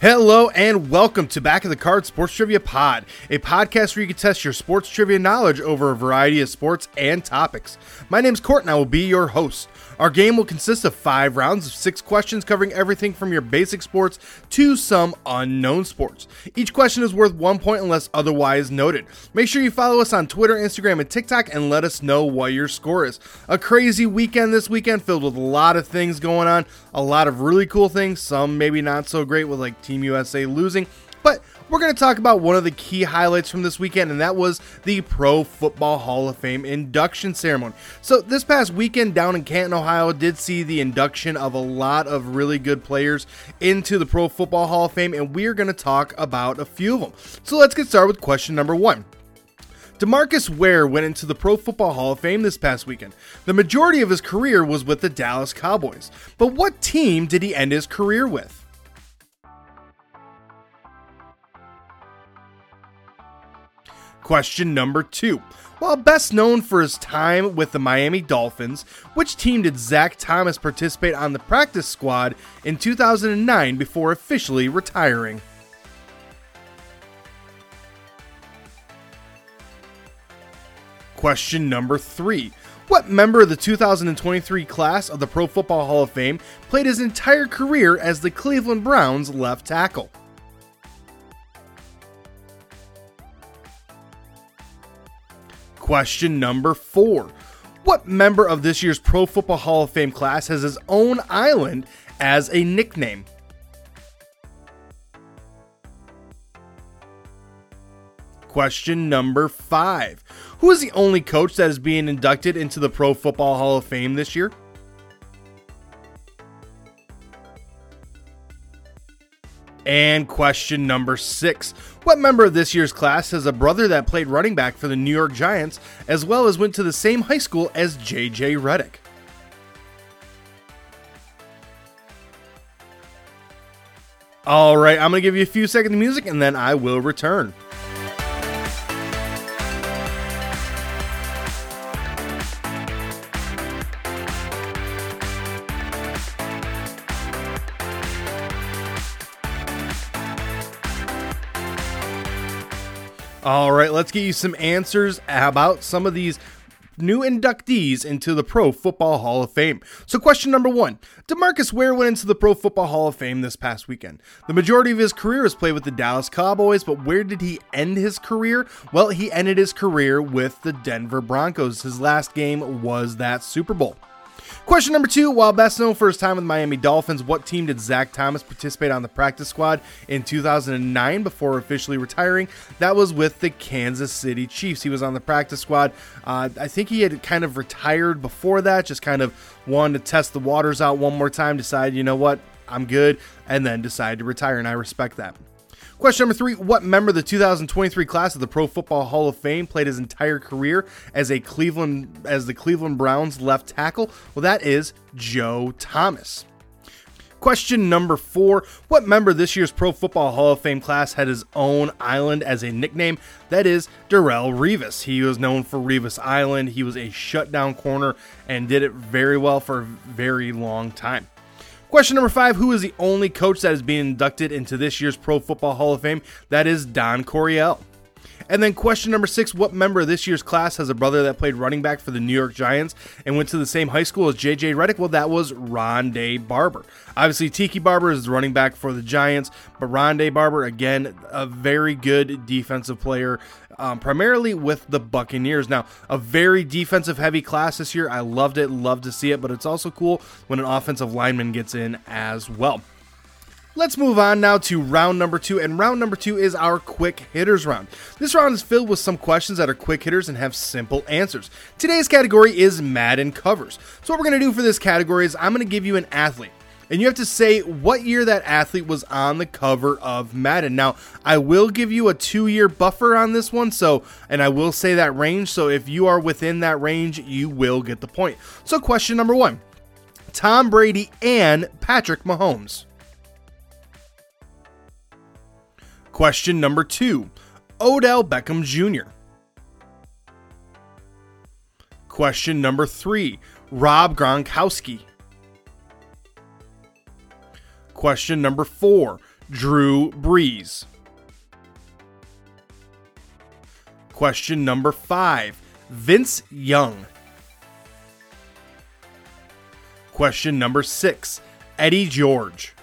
Hello and welcome to Back of the Card Sports Trivia Pod, a podcast where you can test your sports trivia knowledge over a variety of sports and topics. My name's Court and I will be your host. Our game will consist of five rounds of six questions covering everything from your basic sports to some unknown sports. Each question is worth one point unless otherwise noted. Make sure you follow us on Twitter, Instagram, and TikTok and let us know what your score is. A crazy weekend this weekend filled with a lot of things going on, a lot of really cool things, some maybe not so great with like Team USA losing. But we're going to talk about one of the key highlights from this weekend, and that was the Pro Football Hall of Fame induction ceremony. So, this past weekend down in Canton, Ohio, did see the induction of a lot of really good players into the Pro Football Hall of Fame, and we're going to talk about a few of them. So, let's get started with question number one. Demarcus Ware went into the Pro Football Hall of Fame this past weekend. The majority of his career was with the Dallas Cowboys. But what team did he end his career with? Question number two. While best known for his time with the Miami Dolphins, which team did Zach Thomas participate on the practice squad in 2009 before officially retiring? Question number three. What member of the 2023 class of the Pro Football Hall of Fame played his entire career as the Cleveland Browns left tackle? Question number four. What member of this year's Pro Football Hall of Fame class has his own island as a nickname? Question number five. Who is the only coach that is being inducted into the Pro Football Hall of Fame this year? And question number six. What member of this year's class has a brother that played running back for the New York Giants, as well as went to the same high school as JJ Redick? All right, I'm going to give you a few seconds of music and then I will return. Let's get you some answers about some of these new inductees into the Pro Football Hall of Fame. So, question number one Demarcus Ware went into the Pro Football Hall of Fame this past weekend. The majority of his career was played with the Dallas Cowboys, but where did he end his career? Well, he ended his career with the Denver Broncos. His last game was that Super Bowl. Question number two While best known for his time with Miami Dolphins, what team did Zach Thomas participate on the practice squad in 2009 before officially retiring? That was with the Kansas City Chiefs. He was on the practice squad. Uh, I think he had kind of retired before that, just kind of wanted to test the waters out one more time, decide, you know what, I'm good, and then decided to retire, and I respect that. Question number three What member of the 2023 class of the Pro Football Hall of Fame played his entire career as a Cleveland as the Cleveland Browns left tackle? Well, that is Joe Thomas. Question number four What member of this year's Pro Football Hall of Fame class had his own island as a nickname? That is Darrelle Revis. He was known for Revis Island. He was a shutdown corner and did it very well for a very long time. Question number five Who is the only coach that is being inducted into this year's Pro Football Hall of Fame? That is Don Coryell. And then question number six What member of this year's class has a brother that played running back for the New York Giants and went to the same high school as JJ Redick? Well, that was Rondé Barber. Obviously, Tiki Barber is the running back for the Giants, but Rondé Barber, again, a very good defensive player um, primarily with the Buccaneers. Now, a very defensive heavy class this year. I loved it, love to see it, but it's also cool when an offensive lineman gets in as well. Let's move on now to round number two, and round number two is our quick hitters round. This round is filled with some questions that are quick hitters and have simple answers. Today's category is Madden covers. So, what we're going to do for this category is I'm going to give you an athlete and you have to say what year that athlete was on the cover of Madden. Now, I will give you a two year buffer on this one, so, and I will say that range, so if you are within that range, you will get the point. So, question number one Tom Brady and Patrick Mahomes. Question number two Odell Beckham Jr. Question number three Rob Gronkowski. Question number four Drew Brees? Question number five Vince Young. Question number six Eddie George.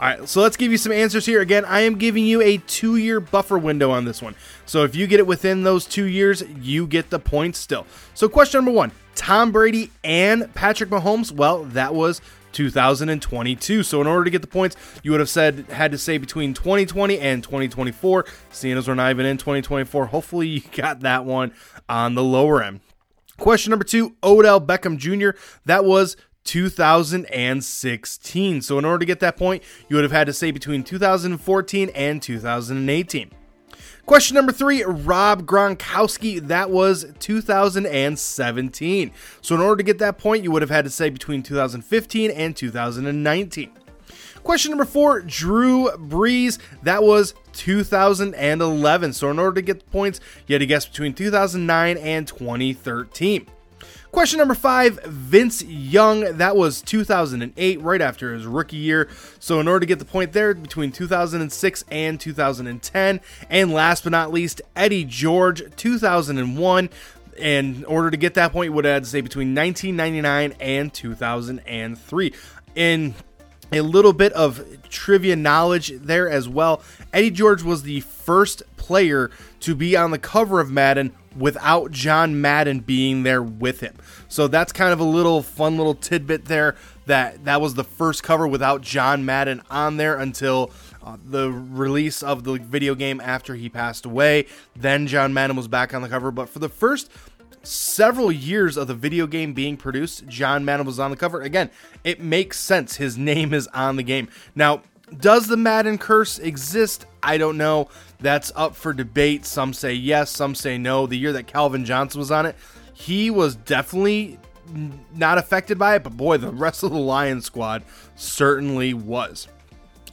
All right, so let's give you some answers here. Again, I am giving you a two year buffer window on this one. So if you get it within those two years, you get the points still. So, question number one Tom Brady and Patrick Mahomes, well, that was 2022. So in order to get the points, you would have said had to say between 2020 and 2024. Seeing as we're not even in 2024, hopefully you got that one on the lower end. Question number two, Odell Beckham Jr. That was 2016. So in order to get that point, you would have had to say between 2014 and 2018. Question number three, Rob Gronkowski. That was 2017. So in order to get that point, you would have had to say between 2015 and 2019. Question number four, Drew Brees. That was 2011. So in order to get the points, you had to guess between 2009 and 2013. Question number five, Vince Young. That was 2008, right after his rookie year. So, in order to get the point there, between 2006 and 2010. And last but not least, Eddie George, 2001. And in order to get that point, you would to say between 1999 and 2003. In a little bit of trivia knowledge there as well. Eddie George was the first player to be on the cover of Madden without John Madden being there with him. So that's kind of a little fun little tidbit there that that was the first cover without John Madden on there until uh, the release of the video game after he passed away. Then John Madden was back on the cover, but for the first several years of the video game being produced, John Madden was on the cover. Again, it makes sense. His name is on the game. Now, does the Madden curse exist? I don't know. That's up for debate. Some say yes, some say no. The year that Calvin Johnson was on it, he was definitely not affected by it, but boy, the rest of the Lion squad certainly was.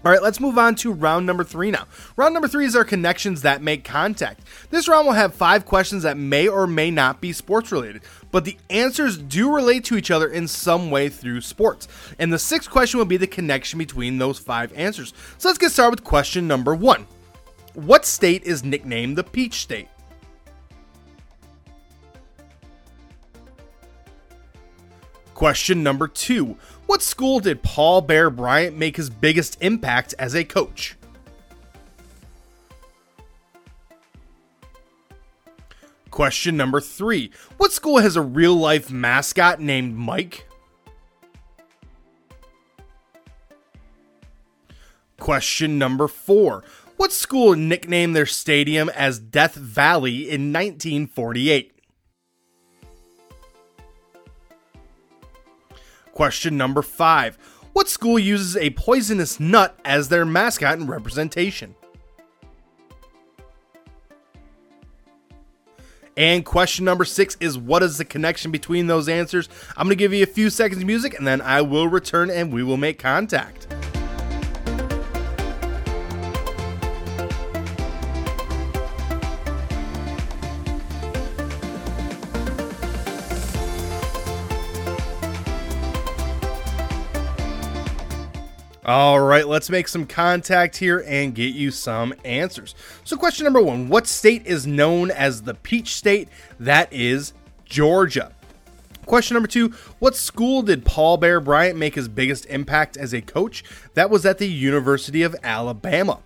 All right, let's move on to round number three now. Round number three is our connections that make contact. This round will have five questions that may or may not be sports related, but the answers do relate to each other in some way through sports. And the sixth question will be the connection between those five answers. So let's get started with question number one What state is nicknamed the Peach State? Question number two What school did Paul Bear Bryant make his biggest impact as a coach? Question number three What school has a real life mascot named Mike? Question number four What school nicknamed their stadium as Death Valley in 1948? Question number five What school uses a poisonous nut as their mascot and representation? And question number six is what is the connection between those answers? I'm going to give you a few seconds of music and then I will return and we will make contact. All right, let's make some contact here and get you some answers. So, question number one What state is known as the Peach State? That is Georgia. Question number two What school did Paul Bear Bryant make his biggest impact as a coach? That was at the University of Alabama.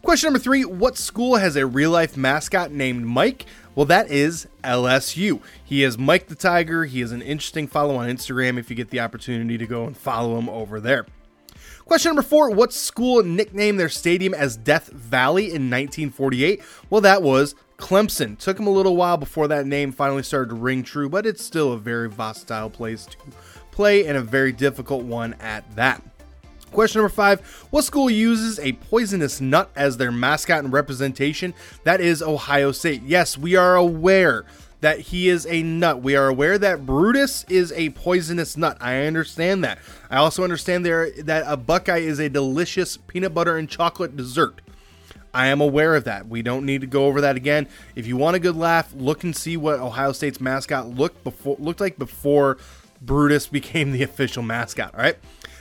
Question number three What school has a real life mascot named Mike? Well, that is LSU. He is Mike the Tiger. He is an interesting follow on Instagram if you get the opportunity to go and follow him over there. Question number four What school nicknamed their stadium as Death Valley in 1948? Well, that was Clemson. Took them a little while before that name finally started to ring true, but it's still a very volatile place to play and a very difficult one at that. Question number five What school uses a poisonous nut as their mascot and representation? That is Ohio State. Yes, we are aware that he is a nut. We are aware that Brutus is a poisonous nut. I understand that. I also understand there that a Buckeye is a delicious peanut butter and chocolate dessert. I am aware of that. We don't need to go over that again. If you want a good laugh, look and see what Ohio State's mascot looked before looked like before Brutus became the official mascot. All right.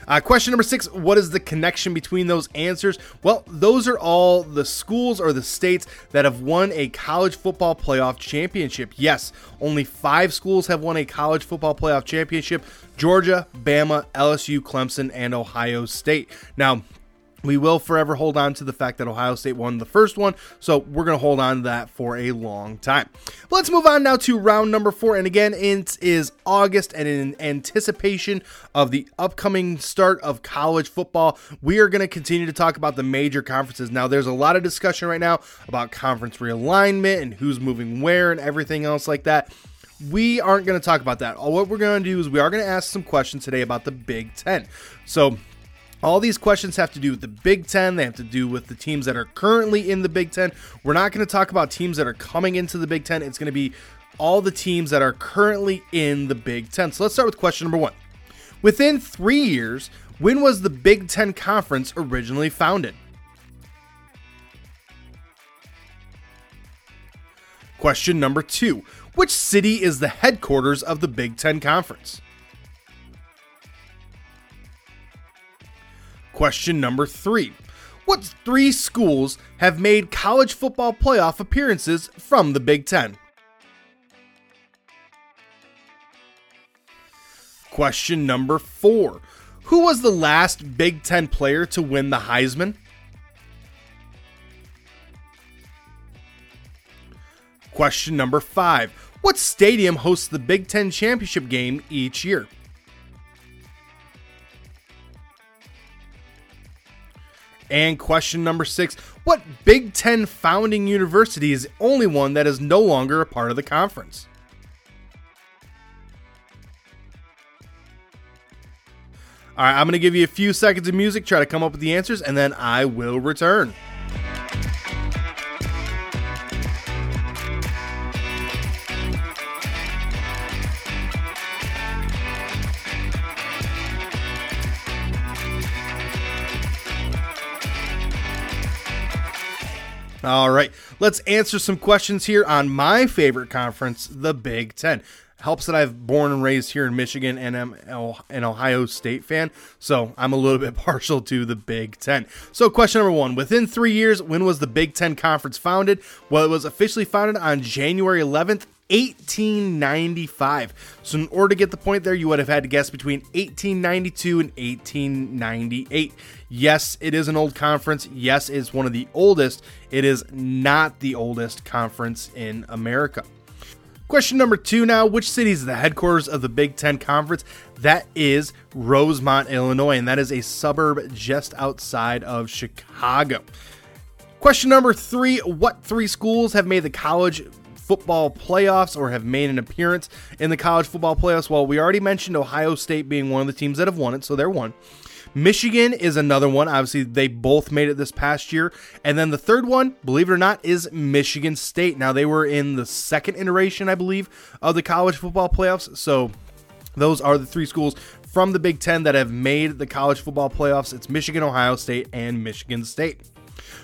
Uh, question number six What is the connection between those answers? Well, those are all the schools or the states that have won a college football playoff championship. Yes, only five schools have won a college football playoff championship Georgia, Bama, LSU, Clemson, and Ohio State. Now, we will forever hold on to the fact that Ohio State won the first one, so we're going to hold on to that for a long time. Let's move on now to round number four. And again, it is August, and in anticipation of the upcoming start of college football, we are going to continue to talk about the major conferences. Now, there's a lot of discussion right now about conference realignment and who's moving where and everything else like that we aren't going to talk about that. All what we're going to do is we are going to ask some questions today about the Big Ten. So all these questions have to do with the Big Ten. They have to do with the teams that are currently in the Big Ten. We're not going to talk about teams that are coming into the Big Ten. It's going to be all the teams that are currently in the Big Ten. So let's start with question number one. Within three years, when was the Big Ten Conference originally founded? Question number two Which city is the headquarters of the Big Ten Conference? Question number three What three schools have made college football playoff appearances from the Big Ten? Question number four Who was the last Big Ten player to win the Heisman? Question number five What stadium hosts the Big Ten championship game each year? And question number six What Big Ten founding university is the only one that is no longer a part of the conference? All right, I'm going to give you a few seconds of music, try to come up with the answers, and then I will return. Let's answer some questions here on my favorite conference, the Big Ten. Helps that I've born and raised here in Michigan and am an Ohio State fan, so I'm a little bit partial to the Big Ten. So, question number one Within three years, when was the Big Ten Conference founded? Well, it was officially founded on January 11th, 1895. So, in order to get the point there, you would have had to guess between 1892 and 1898. Yes, it is an old conference. Yes, it's one of the oldest. It is not the oldest conference in America. Question number two now Which city is the headquarters of the Big Ten Conference? That is Rosemont, Illinois, and that is a suburb just outside of Chicago. Question number three What three schools have made the college football playoffs or have made an appearance in the college football playoffs? Well, we already mentioned Ohio State being one of the teams that have won it, so they're one. Michigan is another one. Obviously, they both made it this past year. And then the third one, believe it or not, is Michigan State. Now, they were in the second iteration, I believe, of the college football playoffs. So those are the three schools from the Big Ten that have made the college football playoffs. It's Michigan, Ohio State, and Michigan State.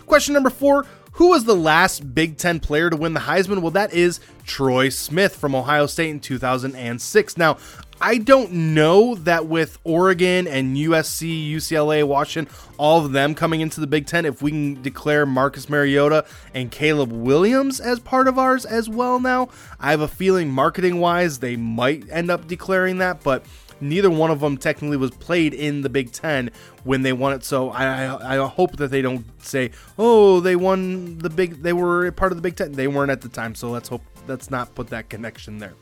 Question number four Who was the last Big Ten player to win the Heisman? Well, that is Troy Smith from Ohio State in 2006. Now, I don't know that with Oregon and USC, UCLA, Washington, all of them coming into the Big Ten, if we can declare Marcus Mariota and Caleb Williams as part of ours as well now. I have a feeling marketing wise, they might end up declaring that, but neither one of them technically was played in the Big Ten when they won it. So I, I, hope that they don't say, oh, they won the big, they were part of the Big Ten. They weren't at the time. So let's hope let's not put that connection there.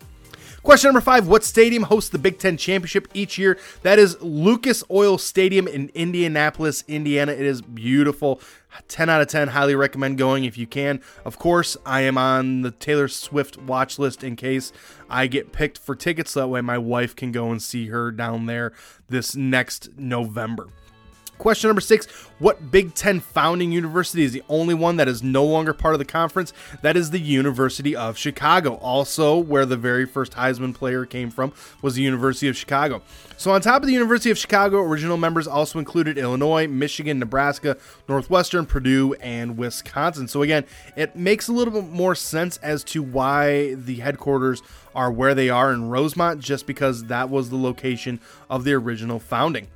Question number five What stadium hosts the Big Ten Championship each year? That is Lucas Oil Stadium in Indianapolis, Indiana. It is beautiful. 10 out of 10. Highly recommend going if you can. Of course, I am on the Taylor Swift watch list in case I get picked for tickets. So that way my wife can go and see her down there this next November. Question number six What Big Ten founding university is the only one that is no longer part of the conference? That is the University of Chicago. Also, where the very first Heisman player came from was the University of Chicago. So, on top of the University of Chicago, original members also included Illinois, Michigan, Nebraska, Northwestern, Purdue, and Wisconsin. So, again, it makes a little bit more sense as to why the headquarters are where they are in Rosemont, just because that was the location of the original founding.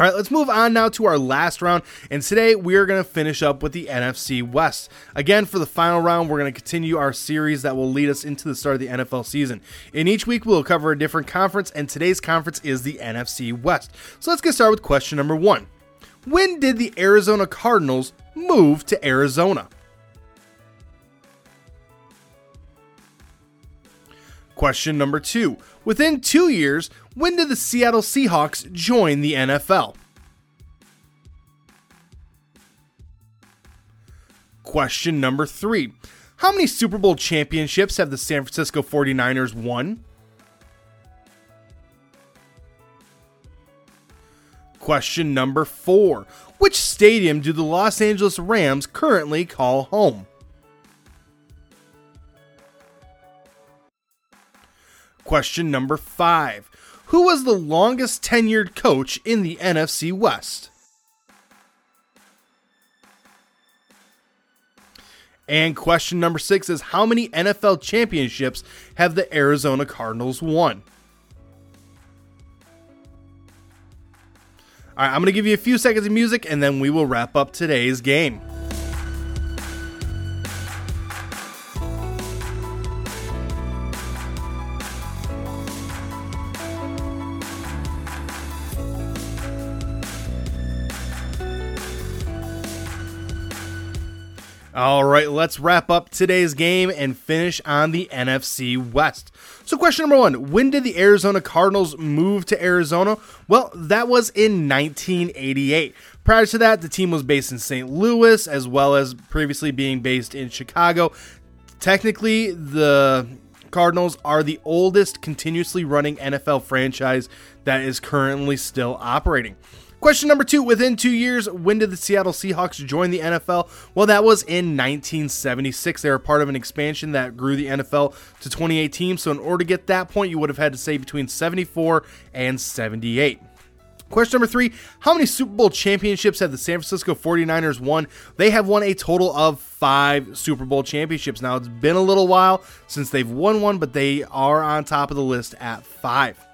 All right, let's move on now to our last round. And today we are going to finish up with the NFC West. Again, for the final round, we're going to continue our series that will lead us into the start of the NFL season. In each week, we'll cover a different conference, and today's conference is the NFC West. So let's get started with question number one When did the Arizona Cardinals move to Arizona? Question number two Within two years, when did the Seattle Seahawks join the NFL? Question number three How many Super Bowl championships have the San Francisco 49ers won? Question number four Which stadium do the Los Angeles Rams currently call home? Question number five Who was the longest tenured coach in the NFC West? And question number six is How many NFL championships have the Arizona Cardinals won? All right, I'm going to give you a few seconds of music and then we will wrap up today's game. All right, let's wrap up today's game and finish on the NFC West. So, question number one When did the Arizona Cardinals move to Arizona? Well, that was in 1988. Prior to that, the team was based in St. Louis as well as previously being based in Chicago. Technically, the Cardinals are the oldest continuously running NFL franchise that is currently still operating. Question number two Within two years, when did the Seattle Seahawks join the NFL? Well, that was in 1976. They were part of an expansion that grew the NFL to 28 teams. So, in order to get that point, you would have had to say between 74 and 78. Question number three How many Super Bowl championships have the San Francisco 49ers won? They have won a total of five Super Bowl championships. Now, it's been a little while since they've won one, but they are on top of the list at five.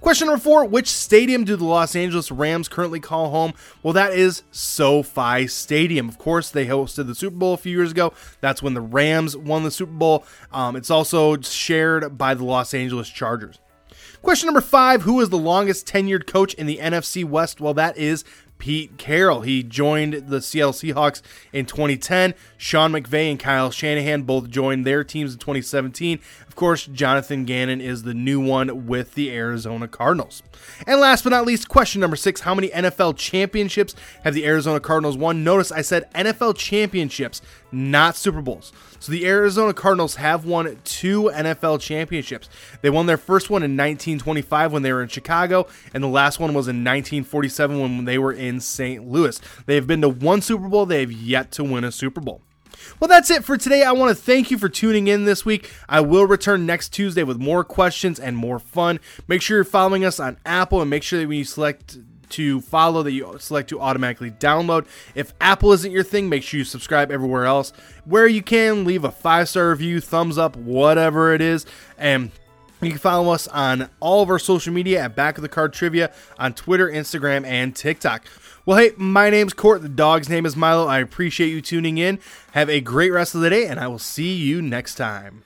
Question number four Which stadium do the Los Angeles Rams currently call home? Well, that is SoFi Stadium. Of course, they hosted the Super Bowl a few years ago. That's when the Rams won the Super Bowl. Um, it's also shared by the Los Angeles Chargers. Question number five Who is the longest tenured coach in the NFC West? Well, that is Pete Carroll. He joined the Seattle Seahawks in 2010. Sean McVay and Kyle Shanahan both joined their teams in 2017. Of course, Jonathan Gannon is the new one with the Arizona Cardinals. And last but not least, question number six How many NFL championships have the Arizona Cardinals won? Notice I said NFL championships, not Super Bowls. So the Arizona Cardinals have won two NFL championships. They won their first one in 1925 when they were in Chicago, and the last one was in 1947 when they were in St. Louis. They have been to one Super Bowl, they have yet to win a Super Bowl. Well, that's it for today. I want to thank you for tuning in this week. I will return next Tuesday with more questions and more fun. Make sure you're following us on Apple and make sure that when you select to follow that you select to automatically download. If Apple isn't your thing, make sure you subscribe everywhere else. Where you can, leave a five star review, thumbs up, whatever it is. And you can follow us on all of our social media at Back of the Card Trivia on Twitter, Instagram, and TikTok. Well, hey, my name's Court. The dog's name is Milo. I appreciate you tuning in. Have a great rest of the day, and I will see you next time.